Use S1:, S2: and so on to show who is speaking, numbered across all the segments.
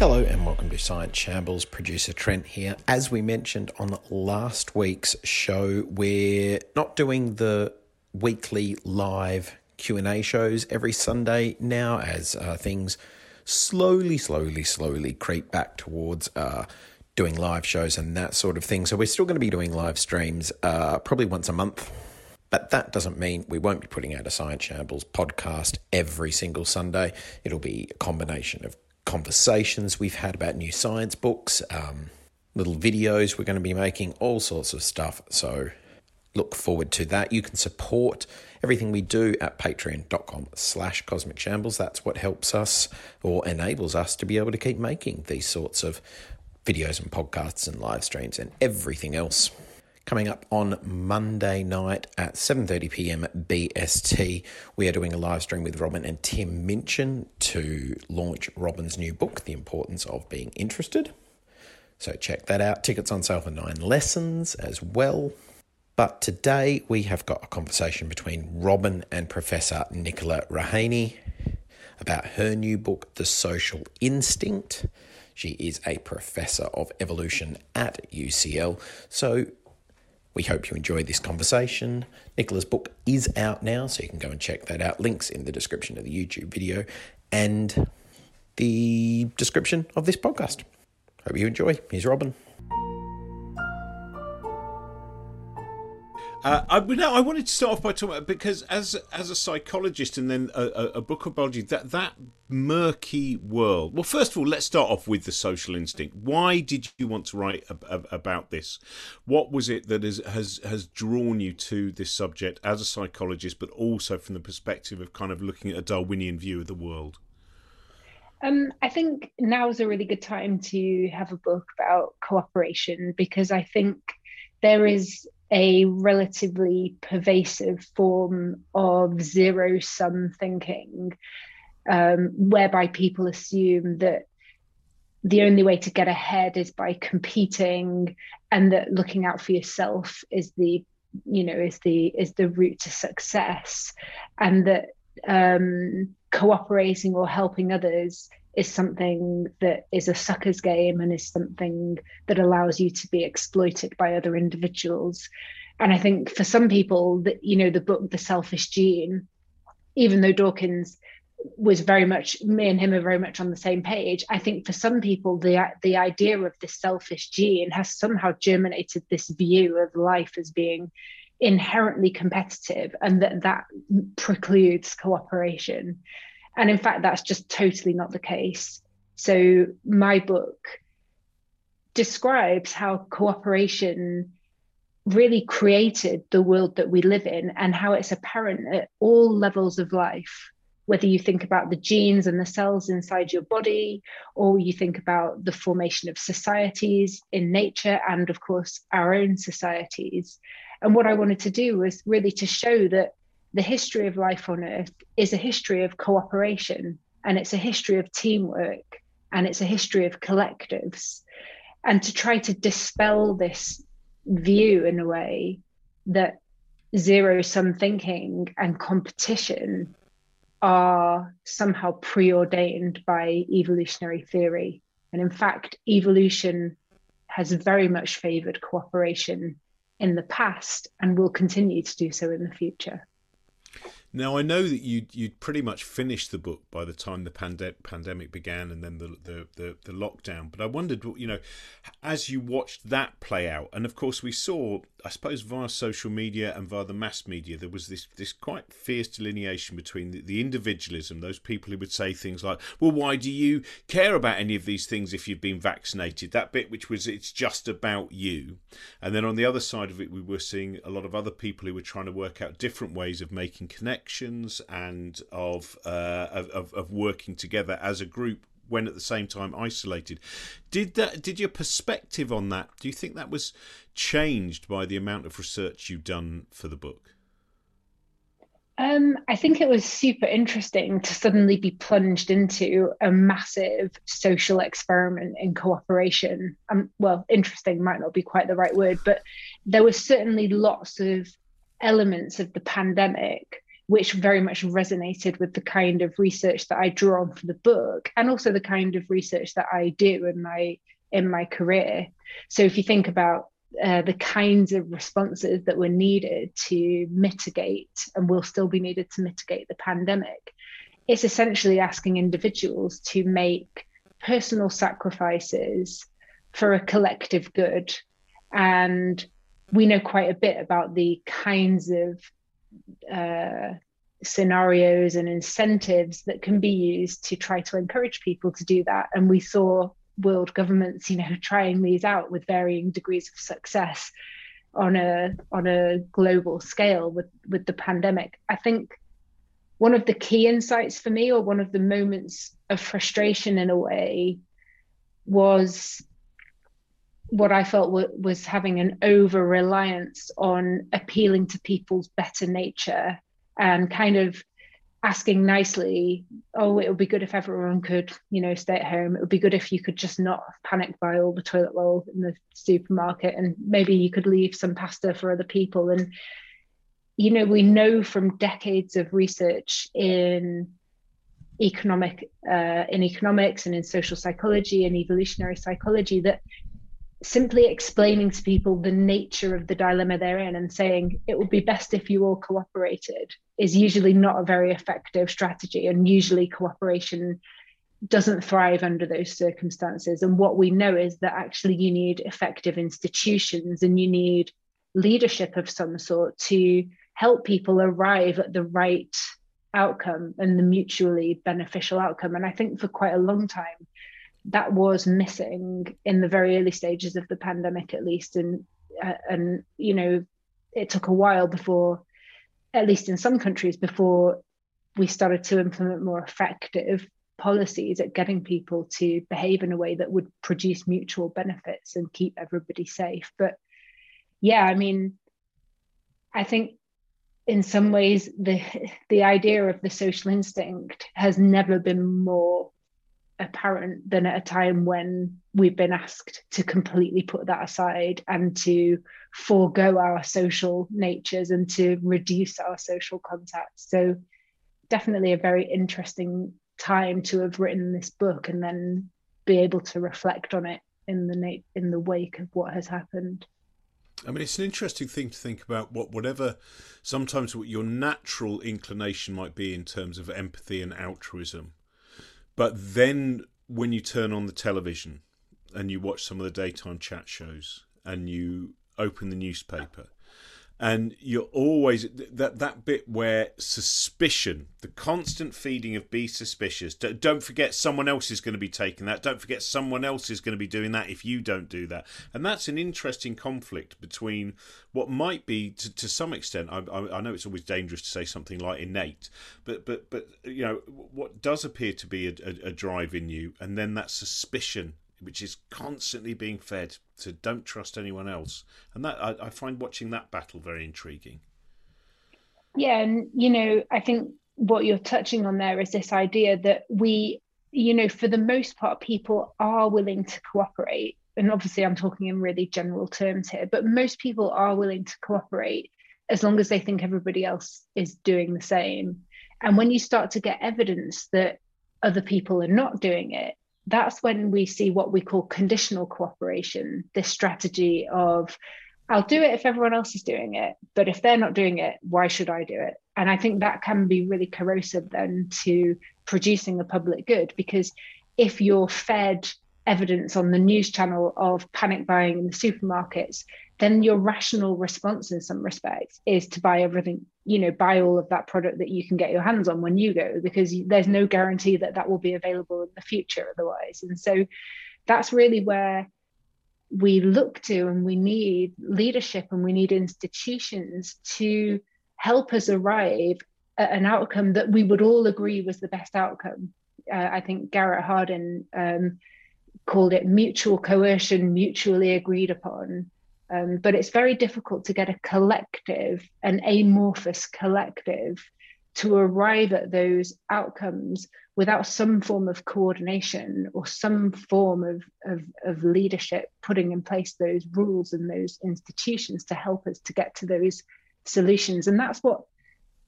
S1: Hello and welcome to Science Shambles. Producer Trent here. As we mentioned on last week's show, we're not doing the weekly live Q&A shows every Sunday now as uh, things slowly, slowly, slowly creep back towards uh, doing live shows and that sort of thing. So we're still going to be doing live streams uh, probably once a month. But that doesn't mean we won't be putting out a Science Shambles podcast every single Sunday. It'll be a combination of conversations we've had about new science books, um, little videos we're going to be making, all sorts of stuff. So look forward to that. You can support everything we do at patreon.com slash cosmic shambles. That's what helps us or enables us to be able to keep making these sorts of videos and podcasts and live streams and everything else. Coming up on Monday night at 7:30 p.m. BST, we are doing a live stream with Robin and Tim Minchin to launch Robin's new book, The Importance of Being Interested. So check that out. Tickets on sale for nine lessons as well. But today we have got a conversation between Robin and Professor Nichola Raihani about her new book, The Social Instinct. She is a professor of evolution at UCL. So we hope you enjoyed this conversation. Nichola's book is out now, so you can go and check that out. Links in the description of the YouTube video and the description of this podcast. Hope you enjoy. Here's Robin.
S2: Uh, I, now, I wanted to start off by talking about because as as a psychologist and then a, a, a, book of biology, that that murky world. Well, first of all, let's start off with the social instinct. Why did you want to write ab- about this? What was it that has, has has drawn you to this subject as a psychologist, but also from the perspective of kind of looking at a Darwinian view of the world?
S3: Um, I think now is a really good time to have a book about cooperation because I think there is a relatively pervasive form of zero sum thinking, um, whereby people assume that the only way to get ahead is by competing and that looking out for yourself is the you know is the is the route to success and that um, cooperating or helping others is something that is a sucker's game and is something that allows you to be exploited by other individuals. And I think for some people that you know the book The Selfish Gene, even though Dawkins was very much me and him are very much on the same page. I think for some people the the idea of the selfish gene has somehow germinated this view of life as being inherently competitive and that that precludes cooperation. And in fact, that's just totally not the case. So, my book describes how cooperation really created the world that we live in and how it's apparent at all levels of life. Whether you think about the genes and the cells inside your body, or you think about the formation of societies in nature, and of course, our own societies. And what I wanted to do was really to show that the history of life on Earth is a history of cooperation and it's a history of teamwork and it's a history of collectives. And to try to dispel this view in a way that zero sum thinking and competition are somehow preordained by evolutionary theory. And in fact, evolution has very much favored cooperation in the past and will continue to do so in the future.
S2: Now I know that you you'd pretty much finished the book by the time the pande- pandemic began and then the, the, the the lockdown. But I wondered, you know, as you watched that play out, and of course we saw, I suppose, via social media and via the mass media, there was this this quite fierce delineation between the, the individualism, those people who would say things like, "Well, why do you care about any of these things if you've been vaccinated?" That bit which was it's just about you, and then on the other side of it, we were seeing a lot of other people who were trying to work out different ways of making connections connections and of, uh, of of working together as a group when at the same time isolated. Did that? Did your perspective on that? Do you think that was changed by the amount of research you've done for the book?
S3: Um, I think it was super interesting to suddenly be plunged into a massive social experiment in cooperation. Um, well, interesting might not be quite the right word, but there were certainly lots of elements of the pandemic which very much resonated with the kind of research that I draw on for the book and also the kind of research that I do in my in my career. So if you think about uh, the kinds of responses that were needed to mitigate and will still be needed to mitigate the pandemic, it's essentially asking individuals to make personal sacrifices for a collective good. And we know quite a bit about the kinds of uh, scenarios and incentives that can be used to try to encourage people to do that. And we saw world governments, you know, trying these out with varying degrees of success on a on a global scale with with the pandemic. I think one of the key insights for me, or one of the moments of frustration in a way, was what I felt was having an over reliance on appealing to people's better nature and kind of asking nicely, oh, it would be good if everyone could, you know, stay at home. It would be good if you could just not panic buy all the toilet roll in the supermarket and maybe you could leave some pasta for other people. And, you know, we know from decades of research in economic uh, in economics and in social psychology and evolutionary psychology that simply explaining to people the nature of the dilemma they're in and saying it would be best if you all cooperated is usually not a very effective strategy and usually cooperation doesn't thrive under those circumstances. And what we know is that actually you need effective institutions and you need leadership of some sort to help people arrive at the right outcome and the mutually beneficial outcome. And i think for quite a long time that was missing in the very early stages of the pandemic at least. And uh, and you know it took a while before at least in some countries before we started to implement more effective policies at getting people to behave in a way that would produce mutual benefits and keep everybody safe. But yeah i mean i think in some ways the the idea of the social instinct has never been more apparent than at a time when we've been asked to completely put that aside and to forego our social natures and to reduce our social contacts. So, definitely a very interesting time to have written this book and then be able to reflect on it in the na- in the wake of what has happened.
S2: I mean, it's an interesting thing to think about. What whatever, sometimes what your natural inclination might be in terms of empathy and altruism, but then when you turn on the television and you watch some of the daytime chat shows and you open the newspaper and you're always that that bit where suspicion the constant feeding of be suspicious. Don't forget someone else is going to be taking that. Don't forget someone else is going to be doing that if you don't do that. And that's an interesting conflict between what might be to, to some extent I, I, know it's always dangerous to say something like innate but but but you know what does appear to be a, a, a drive in you and then that suspicion which is constantly being fed to don't trust anyone else. And that I, I find watching that battle very intriguing.
S3: Yeah, and you know, I think what you're touching on there is this idea that we, you know, for the most part, people are willing to cooperate. And obviously, I'm talking in really general terms here, but most people are willing to cooperate as long as they think everybody else is doing the same. And when you start to get evidence that other people are not doing it, that's when we see what we call conditional cooperation this strategy of I'll do it if everyone else is doing it, but if they're not doing it, why should I do it? And I think that can be really corrosive then to producing a public good because if you're fed evidence on the news channel of panic buying in the supermarkets, then your rational response in some respects is to buy everything, you know, buy all of that product that you can get your hands on when you go, because there's no guarantee that that will be available in the future otherwise. And so that's really where we look to and we need leadership and we need institutions to help us arrive at an outcome that we would all agree was the best outcome. Uh, I think Garrett Hardin um, called it mutual coercion, mutually agreed upon. Um, but it's very difficult to get a collective, an amorphous collective, to arrive at those outcomes without some form of coordination or some form of, of, of, leadership putting in place those rules and those institutions to help us to get to those solutions. And that's what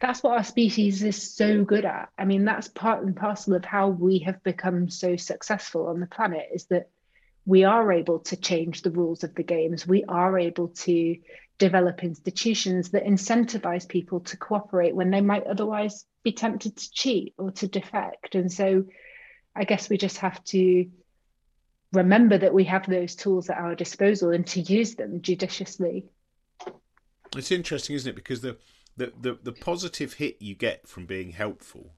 S3: that's what our species is so good at. I mean, that's part and parcel of how we have become so successful on the planet is that we are able to change the rules of the games. We are able to develop institutions that incentivize people to cooperate when they might otherwise be tempted to cheat or to defect. And so I guess we just have to remember that we have those tools at our disposal and to use them judiciously.
S2: It's interesting, isn't it? Because the the, the, the positive hit you get from being helpful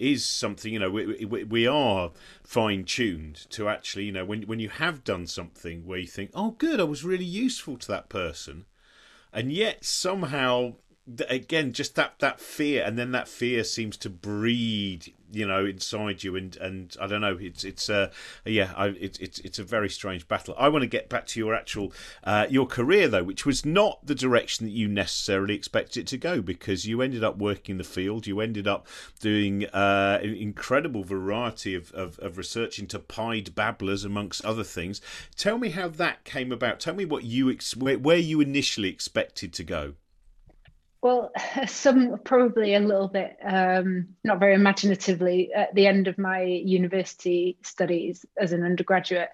S2: is something you know we, we, we are fine tuned to actually you know when when you have done something where you think oh good I was really useful to that person and yet somehow again just that that fear and then that fear seems to breed you know inside you and and i don't know it's it's uh yeah I, it's it's it's a very strange battle. I want to get back to your actual uh your career though which was not the direction that you necessarily expected it to go because you ended up working in the field you ended up doing uh an incredible variety of of, of research into pied babblers amongst other things. Tell me how that came about. Tell me what you ex- where you initially expected to go
S3: well, some probably a little bit um, not very imaginatively. At the end of my university studies as an undergraduate,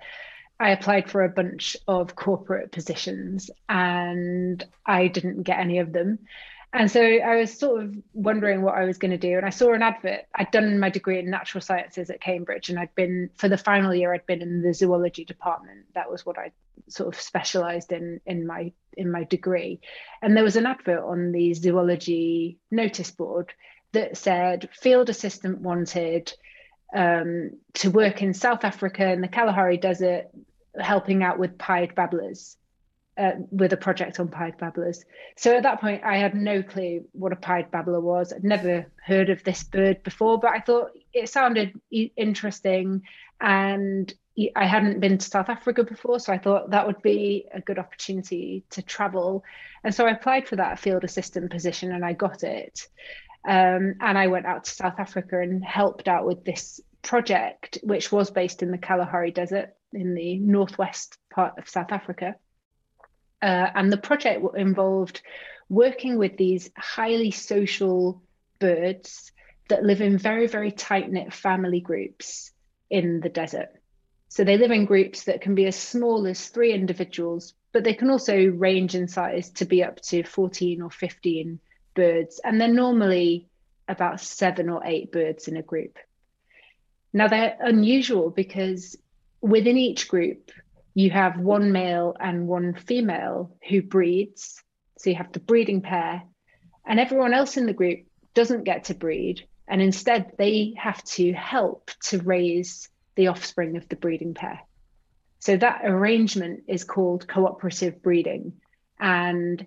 S3: I applied for a bunch of corporate positions and I didn't get any of them. And so I was sort of wondering what I was going to do. And I saw an advert. I'd done my degree in natural sciences at Cambridge, and I'd been, for the final year, I'd been in the zoology department. That was what I sort of specialized in in my in my degree. And there was an advert on the zoology notice board that said field assistant wanted um, to work in South Africa in the Kalahari Desert, helping out with pied babblers uh, with a project on pied babblers. So at that point, I had no clue what a pied babbler was. I'd never heard of this bird before, but I thought it sounded interesting, and I hadn't been to South Africa before, so I thought that would be a good opportunity to travel. And so I applied for that field assistant position, and I got it. Um, and I went out to South Africa and helped out with this project, which was based in the Kalahari Desert in the northwest part of South Africa. Uh, and the project involved working with these highly social birds that live in very, very tight knit family groups in the desert. So they live in groups that can be as small as three individuals, but they can also range in size to be up to 14 or 15 birds. And they're normally about seven or eight birds in a group. Now they're unusual because within each group, you have one male and one female who breeds. So you have the breeding pair, and everyone else in the group doesn't get to breed. And instead, they have to help to raise the offspring of the breeding pair. So that arrangement is called cooperative breeding. And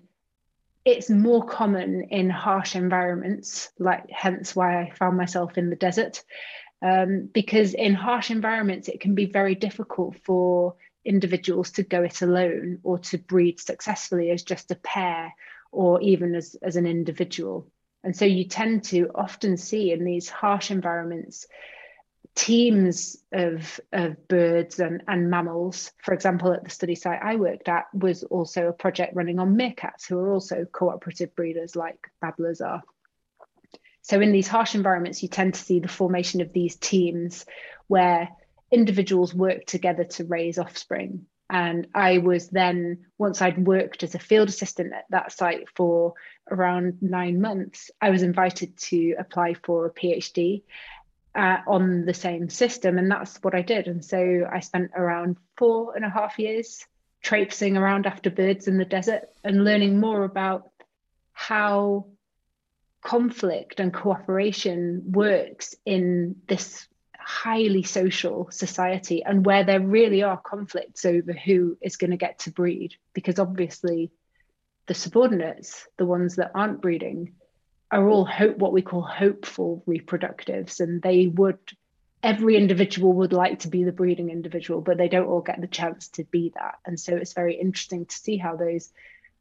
S3: it's more common in harsh environments, like hence why I found myself in the desert. Um, because in harsh environments, it can be very difficult for individuals to go it alone or to breed successfully as just a pair or even as, as an individual. And so you tend to often see in these harsh environments teams of, of birds and, and mammals. For example, at the study site I worked at was also a project running on meerkats, who are also cooperative breeders like babblers are. So in these harsh environments, you tend to see the formation of these teams where individuals work together to raise offspring. And I was then, once I'd worked as a field assistant at that site for around nine months, I was invited to apply for a PhD uh, on the same system. And that's what I did. And so I spent around four and a half years traipsing around after birds in the desert and learning more about how conflict and cooperation works in this highly social society and where there really are conflicts over who is going to get to breed because obviously the subordinates the ones that aren't breeding are all hope what we call hopeful reproductives and they would every individual would like to be the breeding individual but they don't all get the chance to be that and so it's very interesting to see how those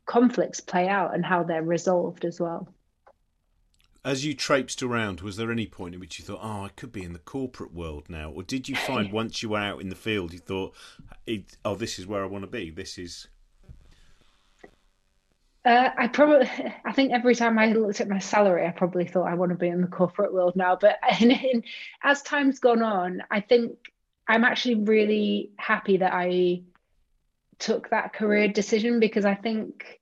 S3: conflicts play out and how they're resolved as well
S2: as you traipsed around, was there any point in which you thought, "Oh, I could be in the corporate world now," or did you find once you were out in the field, you thought, "Oh, this is where I want to be. This is."
S3: Uh, I probably, I think every time I looked at my salary, I probably thought I want to be in the corporate world now. But in, in, as time's gone on, I think I'm actually really happy that I took that career decision because I think,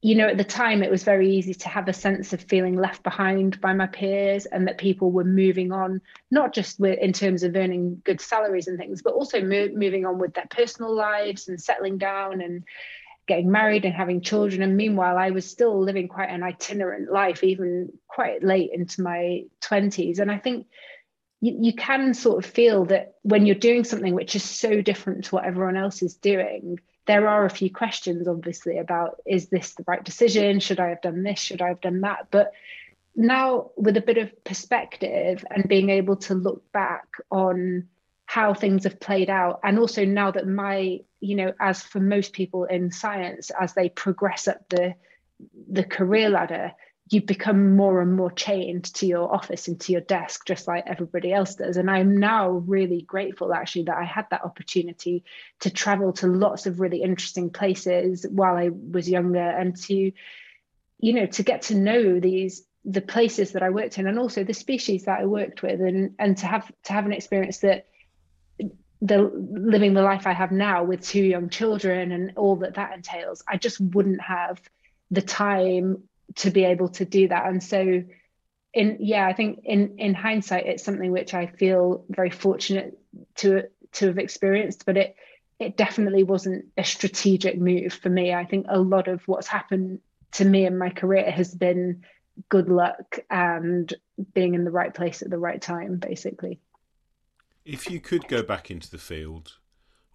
S3: you know, at the time it was very easy to have a sense of feeling left behind by my peers and that people were moving on, not just with, in terms of earning good salaries and things, but also mo- moving on with their personal lives and settling down and getting married and having children. And meanwhile, I was still living quite an itinerant life, even quite late into my 20s. And I think you, you can sort of feel that when you're doing something which is so different to what everyone else is doing, there are a few questions, obviously, about is this the right decision? Should I have done this? Should I have done that? But now, with a bit of perspective and being able to look back on how things have played out, and also now that my, you know, as for most people in science, as they progress up the the career ladder, you become more and more chained to your office and to your desk, just like everybody else does. And I'm now really grateful actually that I had that opportunity to travel to lots of really interesting places while I was younger and to, you know, to get to know these the places that I worked in and also the species that I worked with and and to have to have an experience that the living the life I have now with two young children and all that that entails, I just wouldn't have the time to be able to do that. And so in yeah i think in in hindsight it's something which i feel very fortunate to to have experienced but it it definitely wasn't a strategic move for me. I think a lot of what's happened to me in my career has been good luck and being in the right place at the right time basically
S2: if you could go back into the field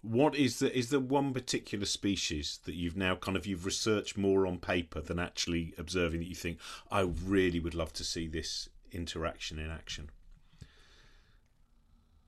S2: what is the is there one particular species that you've now kind of you've researched more on paper than actually observing that you think I really would love to see this interaction in action?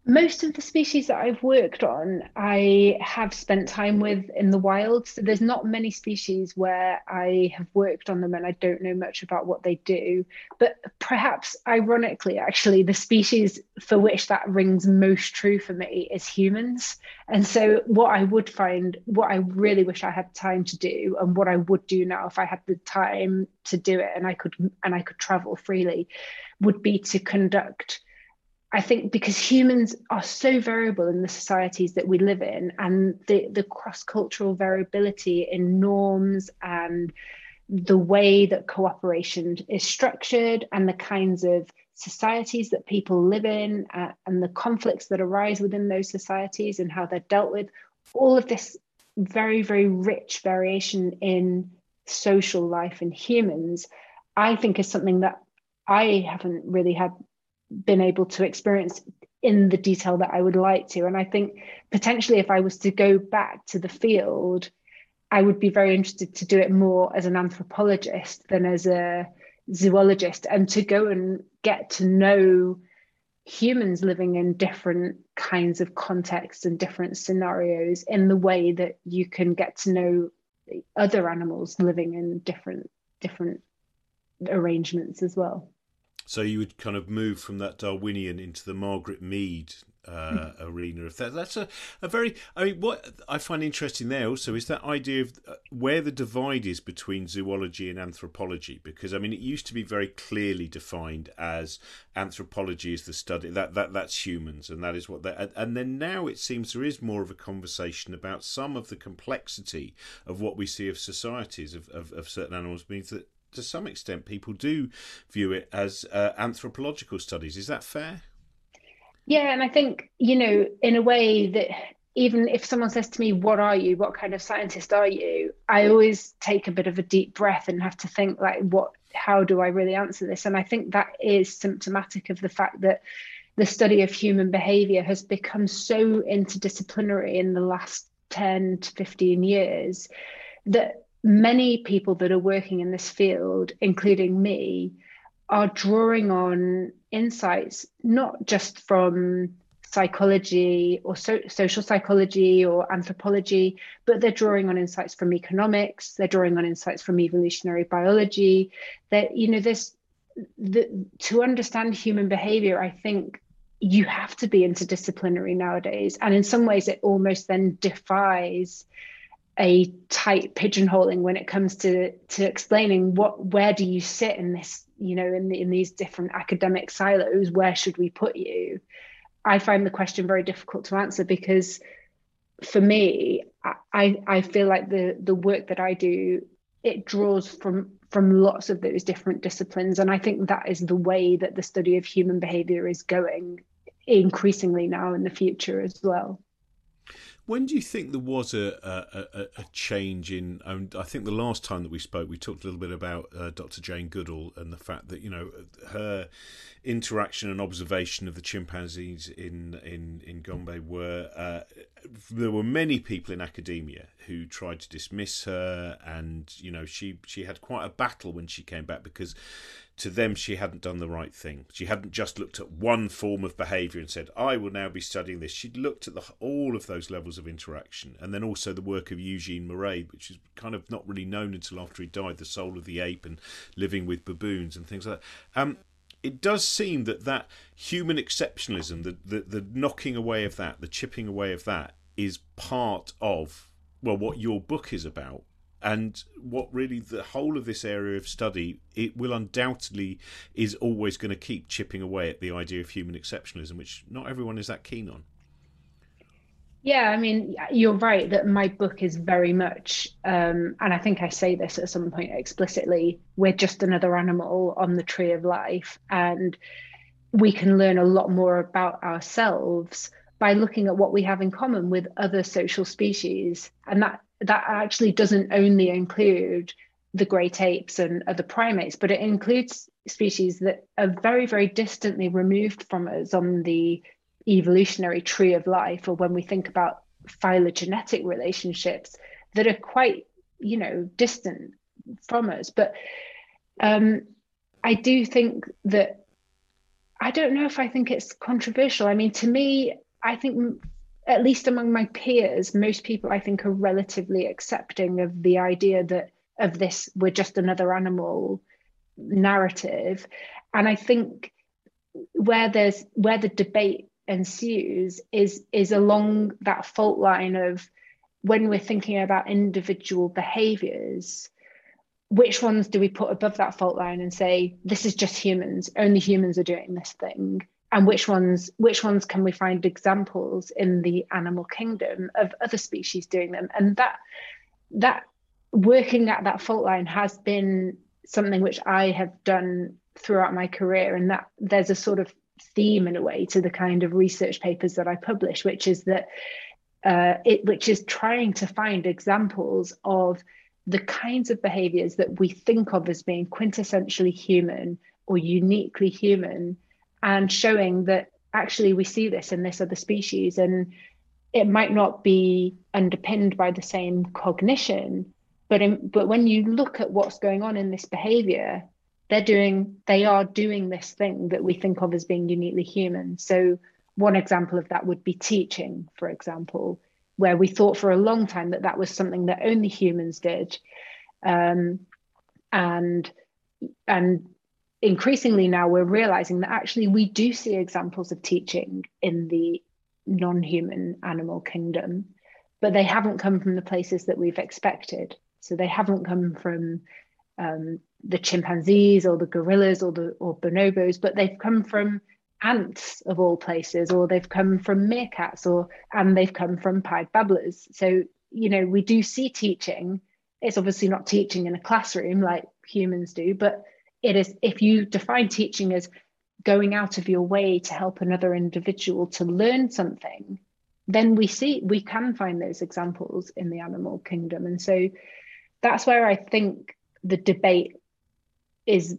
S3: Most of the species that I've worked on, I have spent time with in the wild. So there's not many species where I have worked on them and I don't know much about what they do. But perhaps ironically, actually, the species for which that rings most true for me is humans. And so what I would find, what I really wish I had time to do, and what I would do now if I had the time to do it and I could and I could travel freely, would be to conduct I think because humans are so variable in the societies that we live in, and the, the cross cultural variability in norms and the way that cooperation is structured, and the kinds of societies that people live in, uh, and the conflicts that arise within those societies and how they're dealt with, all of this very, very rich variation in social life in humans, I think is something that I haven't really had been able to experience in the detail that I would like to. And I think potentially if I was to go back to the field, I would be very interested to do it more as an anthropologist than as a zoologist and to go and get to know humans living in different kinds of contexts and different scenarios in the way that you can get to know other animals living in different different arrangements as well.
S2: So you would kind of move from that Darwinian into the Margaret Mead uh, mm. arena. If that, that's a, a very, I mean, what I find interesting there also is that idea of uh, where the divide is between zoology and anthropology. Because I mean, it used to be very clearly defined as anthropology is the study that that that's humans, and that is what they. And then now it seems there is more of a conversation about some of the complexity of what we see of societies of, of, of certain animals means that to some extent, people do view it as uh, anthropological studies. Is that fair?
S3: Yeah, and I think, you know, in a way that even if someone says to me, What are you? What kind of scientist are you? I always take a bit of a deep breath and have to think, like, what, how do I really answer this? And I think that is symptomatic of the fact that the study of human behavior has become so interdisciplinary in the last 10 to 15 years that many people that are working in this field, including me, are drawing on insights not just from psychology or so, social psychology or anthropology, but they're drawing on insights from economics, they're drawing on insights from evolutionary biology. That you know, this the, to understand human behavior, I think you have to be interdisciplinary nowadays, and in some ways, it almost then defies a tight pigeonholing when it comes to to explaining what where do you sit in this you know in the, in these different academic silos? Where should we put you? I find the question very difficult to answer because for me i i feel like the the work that i do it draws from from lots of those different disciplines. And i think that is the way that the study of human behavior is going increasingly now in the future as well
S2: when do you think there was a a, a, a change in? Um, I think the last time that we spoke, we talked a little bit about uh, Dr. Jane Goodall and the fact that you know her interaction and observation of the chimpanzees in in in Gombe were uh, there were many people in academia who tried to dismiss her, and you know she she had quite a battle when she came back because to them she hadn't done the right thing. She hadn't just looked at one form of behaviour and said, "I will now be studying this." She'd looked at the, all of those levels of interaction, and then also the work of Eugene Marais, which is kind of not really known until after he died, "The Soul of the Ape" and living with baboons and things like that. Um, it does seem that that human exceptionalism, the, the the knocking away of that, the chipping away of that, is part of well what your book is about and what really the whole of this area of study it will undoubtedly is always going to keep chipping away at the idea of human exceptionalism which not everyone is that keen on.
S3: Yeah i mean you're right that my book is very much um, and i think i say this at some point explicitly we're just another animal on the tree of life and we can learn a lot more about ourselves by looking at what we have in common with other social species. And that that actually doesn't only include the great apes and other primates, but it includes species that are very, very distantly removed from us on the evolutionary tree of life, or when we think about phylogenetic relationships that are quite, you know, distant from us. But um, I do think that I don't know if I think it's controversial. I mean, to me, I think at least among my peers, most people I think are relatively accepting of the idea that of this we're just another animal narrative. And I think where there's where the debate ensues is is along that fault line of when we're thinking about individual behaviors which ones do we put above that fault line and say this is just humans only humans are doing this thing and which ones which ones can we find examples in the animal kingdom of other species doing them? And that that working at that fault line has been something which i have done throughout my career. And that there's a sort of theme in a way to the kind of research papers that i publish which is that uh, it which is trying to find examples of the kinds of behaviors that we think of as being quintessentially human or uniquely human and showing that actually we see this in this other species and it might not be underpinned by the same cognition but in, but when you look at what's going on in this behavior they're doing they are doing this thing that we think of as being uniquely human. So one example of that would be teaching for example where we thought for a long time that that was something that only humans did. Um, and and increasingly now we're realizing that actually we do see examples of teaching in the non-human animal kingdom but they haven't come from the places that we've expected. So they haven't come from um, the chimpanzees or the gorillas or the or bonobos but they've come from ants of all places or they've come from meerkats or and they've come from pied babblers. So you know we do see teaching. It's obviously not teaching in a classroom like humans do but it is if you define teaching as going out of your way to help another individual to learn something then we see we can find those examples in the animal kingdom. And so that's where i think the debate is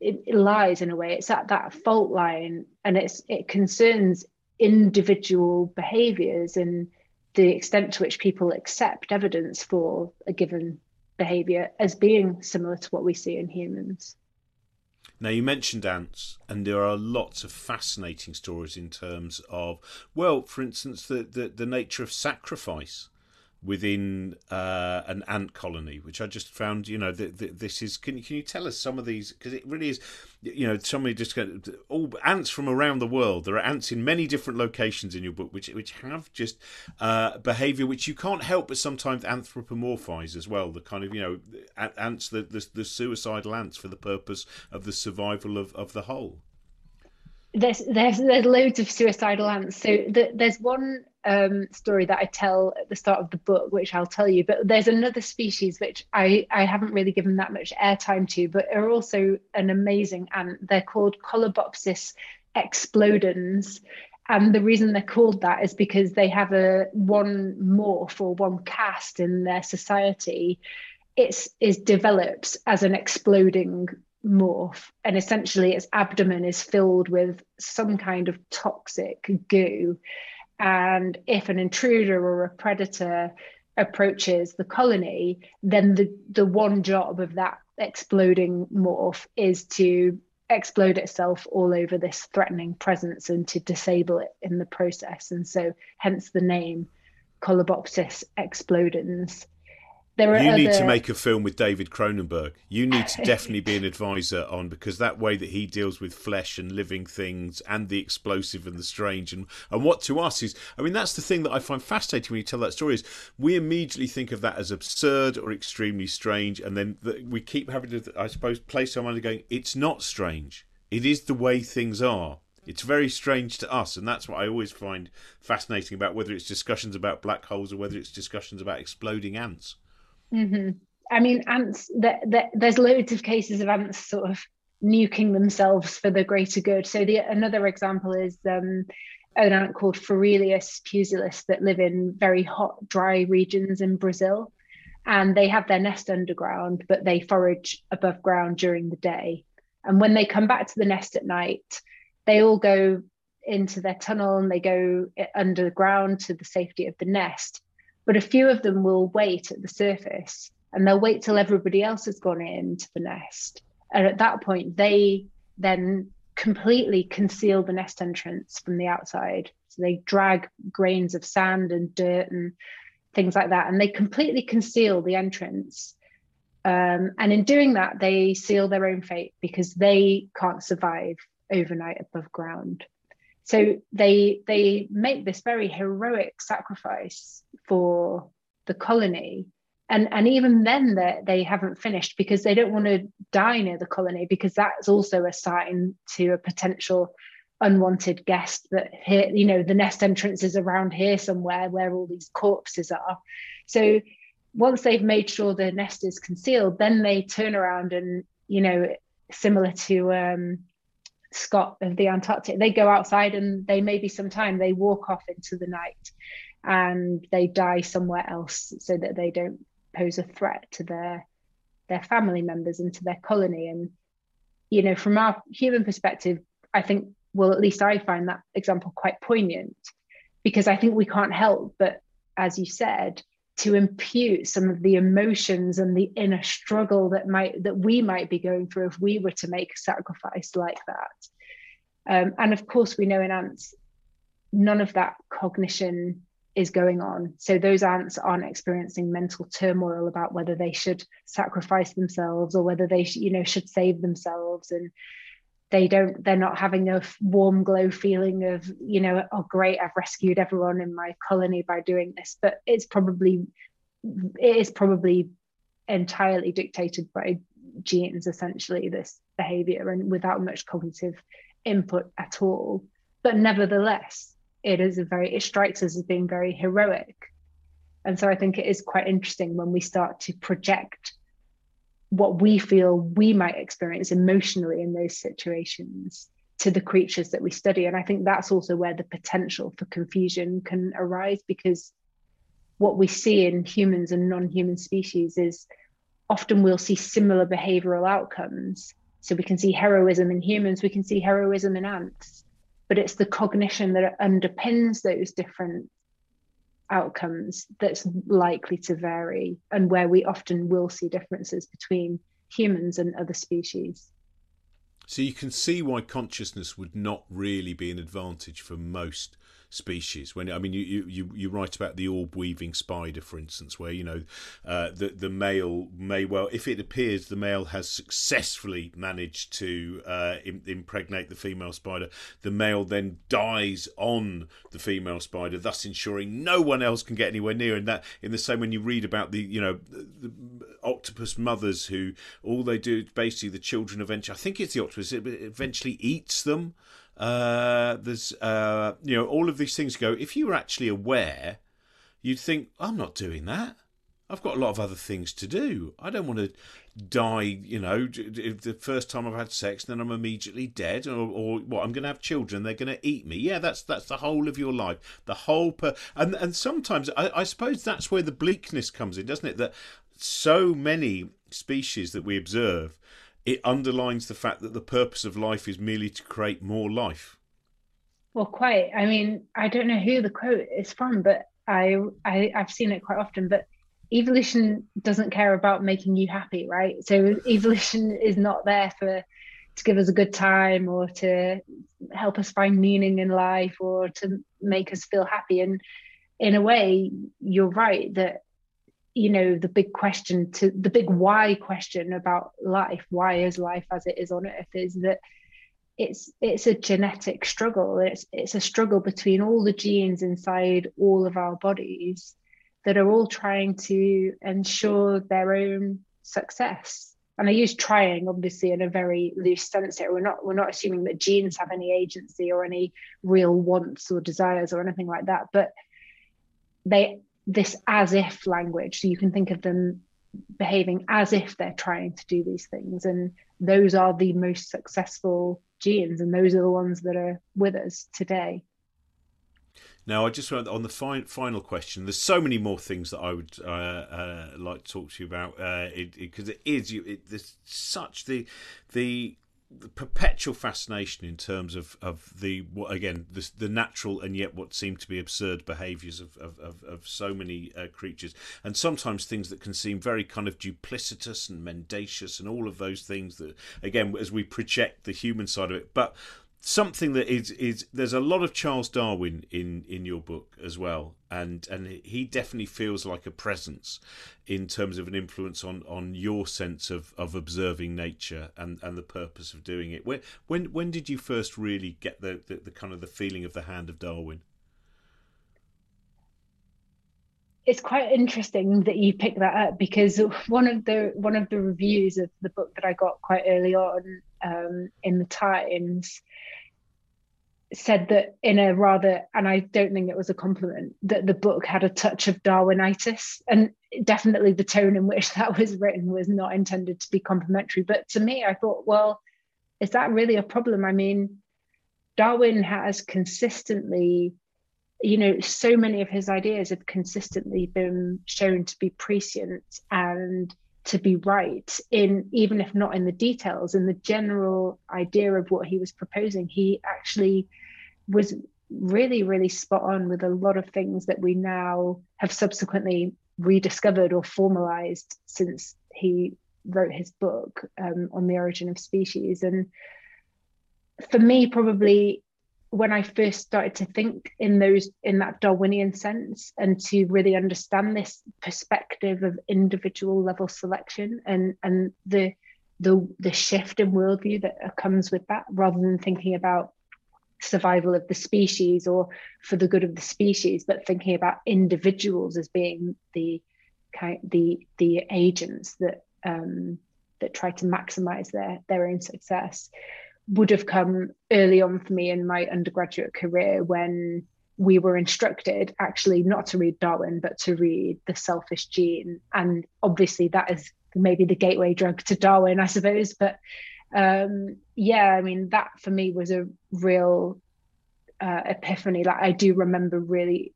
S3: it, lies in a way. It's at that fault line and it's it concerns individual behaviors and the extent to which people accept evidence for a given behavior as being similar to what we see in humans
S2: now, you mentioned ants, and there are lots of fascinating stories in terms of, well, for instance, the, the, the nature of sacrifice. Within uh, an ant colony, which I just found, you know, th- th- this is. Can, can you tell us some of these? Because it really is, you know, somebody just all ants from around the world. There are ants in many different locations in your book, which which have just uh, behaviour which you can't help but sometimes anthropomorphize as well. The kind of you know ants, the, the the suicidal ants for the purpose of the survival of, of the whole
S3: there's there's there's loads of suicidal ants. So the, there's one um, story that I tell at the start of the book, which I'll tell you. But there's another species which I I haven't really given that much airtime to, but are also an amazing ant. They're called Colobopsis explodens. And the reason they're called that is because they have a one morph or one caste in their society. It's is develops as an exploding morph and essentially its abdomen is filled with some kind of toxic goo and if an intruder or a predator approaches the colony then the the one job of that exploding morph is to explode itself all over this threatening presence and to disable it in the process. And so hence the name colobopsis explodens
S2: you other... need to make a film with David Cronenberg. You need to definitely be an advisor on because that way that he deals with flesh and living things and the explosive and the strange and and what to us is I mean that's the thing that I find fascinating when you tell that story is we immediately think of that as absurd or extremely strange and then the, we keep having to I suppose place our mind going it's not strange. It is the way things are. It's very strange to us, and that's what I always find fascinating about whether it's discussions about black holes or whether it's discussions about exploding ants.
S3: Mm-hmm. I mean, ants. That there's loads of cases of ants sort of nuking themselves for the greater good. So the another example is um, an ant called Forelius pusillus that live in very hot, dry regions in Brazil, and they have their nest underground, but they forage above ground during the day. And when they come back to the nest at night, they all go into their tunnel and they go underground to the safety of the nest. But a few of them will wait at the surface and they'll wait till everybody else has gone into the nest. And at that point, they then completely conceal the nest entrance from the outside. So they drag grains of sand and dirt and things like that, and they completely conceal the entrance. Um, and in doing that, they seal their own fate because they can't survive overnight above ground. So they they make this very heroic sacrifice for the colony. And, and even then they, they haven't finished because they don't want to die near the colony because that's also a sign to a potential unwanted guest that here you know the nest entrance is around here somewhere where all these corpses are so once they've made sure the nest is concealed then they turn around and you know similar to um, Scott of the Antarctic. They go outside and they maybe sometime they walk off into the night and they die somewhere else so that they don't pose a threat to their their family members and to their colony. And you know, from our human perspective, I think well, at least I find that example quite poignant because I think we can't help but, as you said, to impute some of the emotions and the inner struggle that might that we might be going through if we were to make a sacrifice like that. Um, and of course we know in ants none of that cognition is going on. So those ants aren't experiencing mental turmoil about whether they should sacrifice themselves or whether they you know should save themselves. And they don't they're not having a warm glow feeling of you know oh great i've rescued everyone in my colony by doing this. But it's probably it is probably entirely dictated by genes essentially this behavior and without much cognitive input at all. But nevertheless it is a very it strikes us as being very heroic. And so i think it is quite interesting when we start to project what we feel we might experience emotionally in those situations to the creatures that we study. And I think that's also where the potential for confusion can arise because what we see in humans and non human species is often we'll see similar behavioral outcomes. So we can see heroism in humans, we can see heroism in ants, but it's the cognition that underpins those different outcomes that's likely to vary and where we often will see differences between humans and other species.
S2: So you can see why consciousness would not really be an advantage for most species. When I mean, you you you write about the orb weaving spider, for instance, where you know uh, the the male may well, if it appears the male has successfully managed to uh, impregnate the female spider, the male then dies on the female spider, thus ensuring no one else can get anywhere near. And that, in the same when you read about the you know the octopus mothers who all they do basically the children eventually, I think it's the octopus, it eventually eats them. Uh, there's uh, you know all of these things go. If you were actually aware, you'd think I'm not doing that. I've got a lot of other things to do. I don't want to die, you know, the first time I've had sex, then I'm immediately dead, or, or what? I'm going to have children, they're going to eat me. Yeah, that's that's the whole of your life, the whole per. And and sometimes I, I suppose that's where the bleakness comes in, doesn't it? That so many species that we observe it underlines the fact that the purpose of life is merely to create more life.
S3: Well, quite. I mean, I don't know who the quote is from, but I, I I've seen it quite often. But evolution doesn't care about making you happy, right? So evolution is not there for to give us a good time or to help us find meaning in life or to make us feel happy. And in a way, you're right that you know the big question to the big why question about life why is life as it is on earth is that it's it's a genetic struggle. It's it's a struggle between all the genes inside all of our bodies that are all trying to ensure their own success. And i use trying obviously in a very loose sense here. We're not we're not assuming that genes have any agency or any real wants or desires or anything like that but they this as if language. So you can think of them behaving as if they're trying to do these things. And those are the most successful genes, and those are the ones that are with us today.
S2: Now, I just want on the fi- final question. There's so many more things that I would uh, uh, like to talk to you about because uh, it, it, it is you. It, there's such the the the perpetual fascination in terms of, of the again the, the natural and yet what seem to be absurd behaviours of, of, of, of, so many uh, creatures. And sometimes things that can seem very kind of duplicitous and mendacious and all of those things that again as we project the human side of it. But something that is is there's a lot of Charles Darwin in in your book as well and and he definitely feels like a presence in terms of an influence on on your sense of of observing nature and and the purpose of doing it. When when when did you first really get the the, the kind of the feeling of the hand of Darwin
S3: it's quite interesting that you pick that up because one of the one of the reviews of the book that I got quite early on um, in the Times said that in a rather and I don't think it was a compliment that the book had a touch of Darwinitis. And definitely the tone in which that was written was not intended to be complimentary. But to me I thought well is that really a problem? I mean Darwin has consistently you know, so many of his ideas have consistently been shown to be prescient and to be right in even if not in the details. In the general idea of what he was proposing he actually was really really spot on with a lot of things that we now have subsequently rediscovered or formalized since he wrote his book um, on the origin of species. And for me probably when I first started to think in those in that Darwinian sense and to really understand this perspective of individual level selection and and the the the shift in worldview that comes with that rather than thinking about survival of the species or for the good of the species but thinking about individuals as being the the the agents that um that try to maximize their their own success would have come early on for me in my undergraduate career when we were instructed actually not to read Darwin, but to read The Selfish Gene. And obviously, that is maybe the gateway drug to Darwin, I suppose. But um, yeah, I mean, that for me was a real uh, epiphany. Like, I do remember really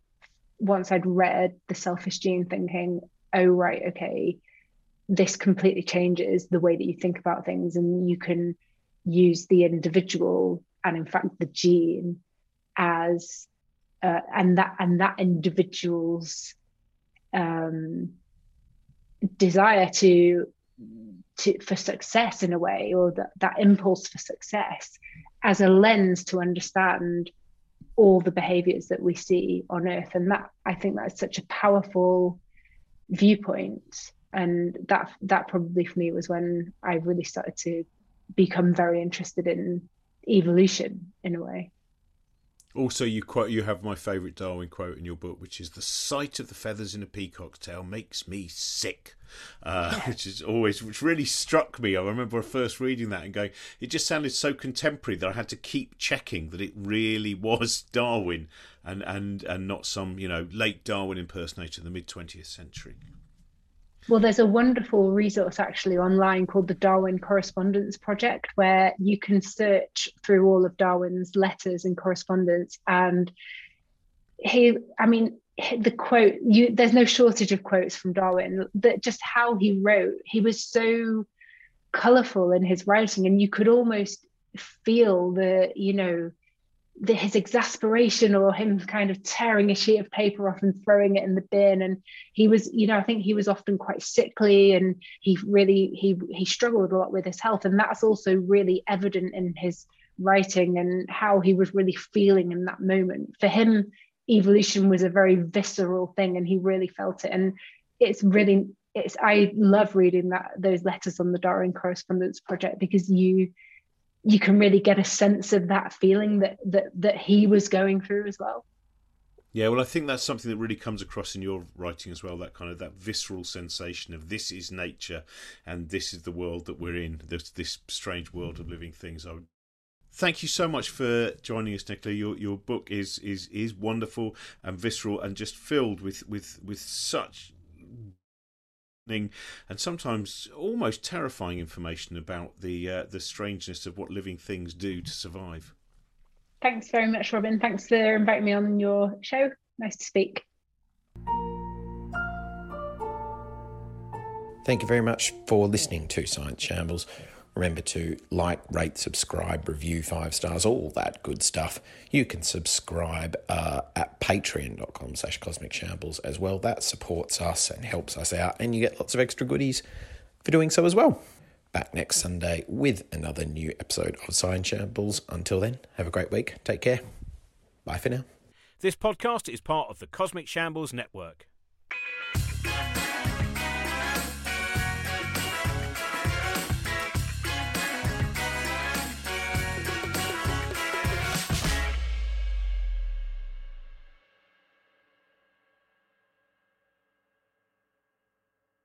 S3: once I'd read The Selfish Gene thinking, oh, right, okay, this completely changes the way that you think about things, and you can use the individual and in fact the gene as uh, and that and that individual's um, desire to to for success in a way or that, that impulse for success as a lens to understand all the behaviors that we see on earth. And that i think that's such a powerful viewpoint. And that that probably for me was when i really started to become very interested in evolution in a way
S2: also, you quote you have my favourite Darwin quote in your book, which is "the sight of the feathers in a peacock's tail makes me sick," uh, which is always which really struck me. I remember first reading that and going, it just sounded so contemporary that I had to keep checking that it really was Darwin and and and not some you know late Darwin impersonator in the mid twentieth century.
S3: Well, there's a wonderful resource actually online called the Darwin Correspondence Project, where you can search through all of Darwin's letters and correspondence. And he, I mean, the quote, you, there's no shortage of quotes from Darwin, that just how he wrote, he was so colorful in his writing, and you could almost feel the, you know, the, his exasperation or him kind of tearing a sheet of paper off and throwing it in the bin. And he was you know i think he was often quite sickly and he really he he struggled a lot with his health. And that's also really evident in his writing and how he was really feeling in that moment. For him evolution was a very visceral thing and he really felt it. And it's really it's i love reading that those letters on the darwin correspondence project because you you can really get a sense of that feeling that that that he was going through as well
S2: yeah, well, I think that's something that really comes across in your writing as well. That kind of that visceral sensation of this is nature, and this is the world that we're in. This this strange world of living things. I would thank you so much for joining us, Nichola. Your your book is is is wonderful and visceral and just filled with with with such and sometimes almost terrifying information about the uh, the strangeness of what living things do to survive.
S3: Thanks very much, Robin. Thanks for inviting me on your show. Nice to speak.
S1: Thank you very much for listening to Science Shambles. Remember to like, rate, subscribe, review five stars, all that good stuff. You can subscribe uh, at patreon.com slash cosmic shambles as well. That supports us and helps us out, and you get lots of extra goodies for doing so as well. Back next Sunday with another new episode of Science Shambles. Until then, have a great week. Take care. Bye for now.
S4: This podcast is part of the Cosmic Shambles Network.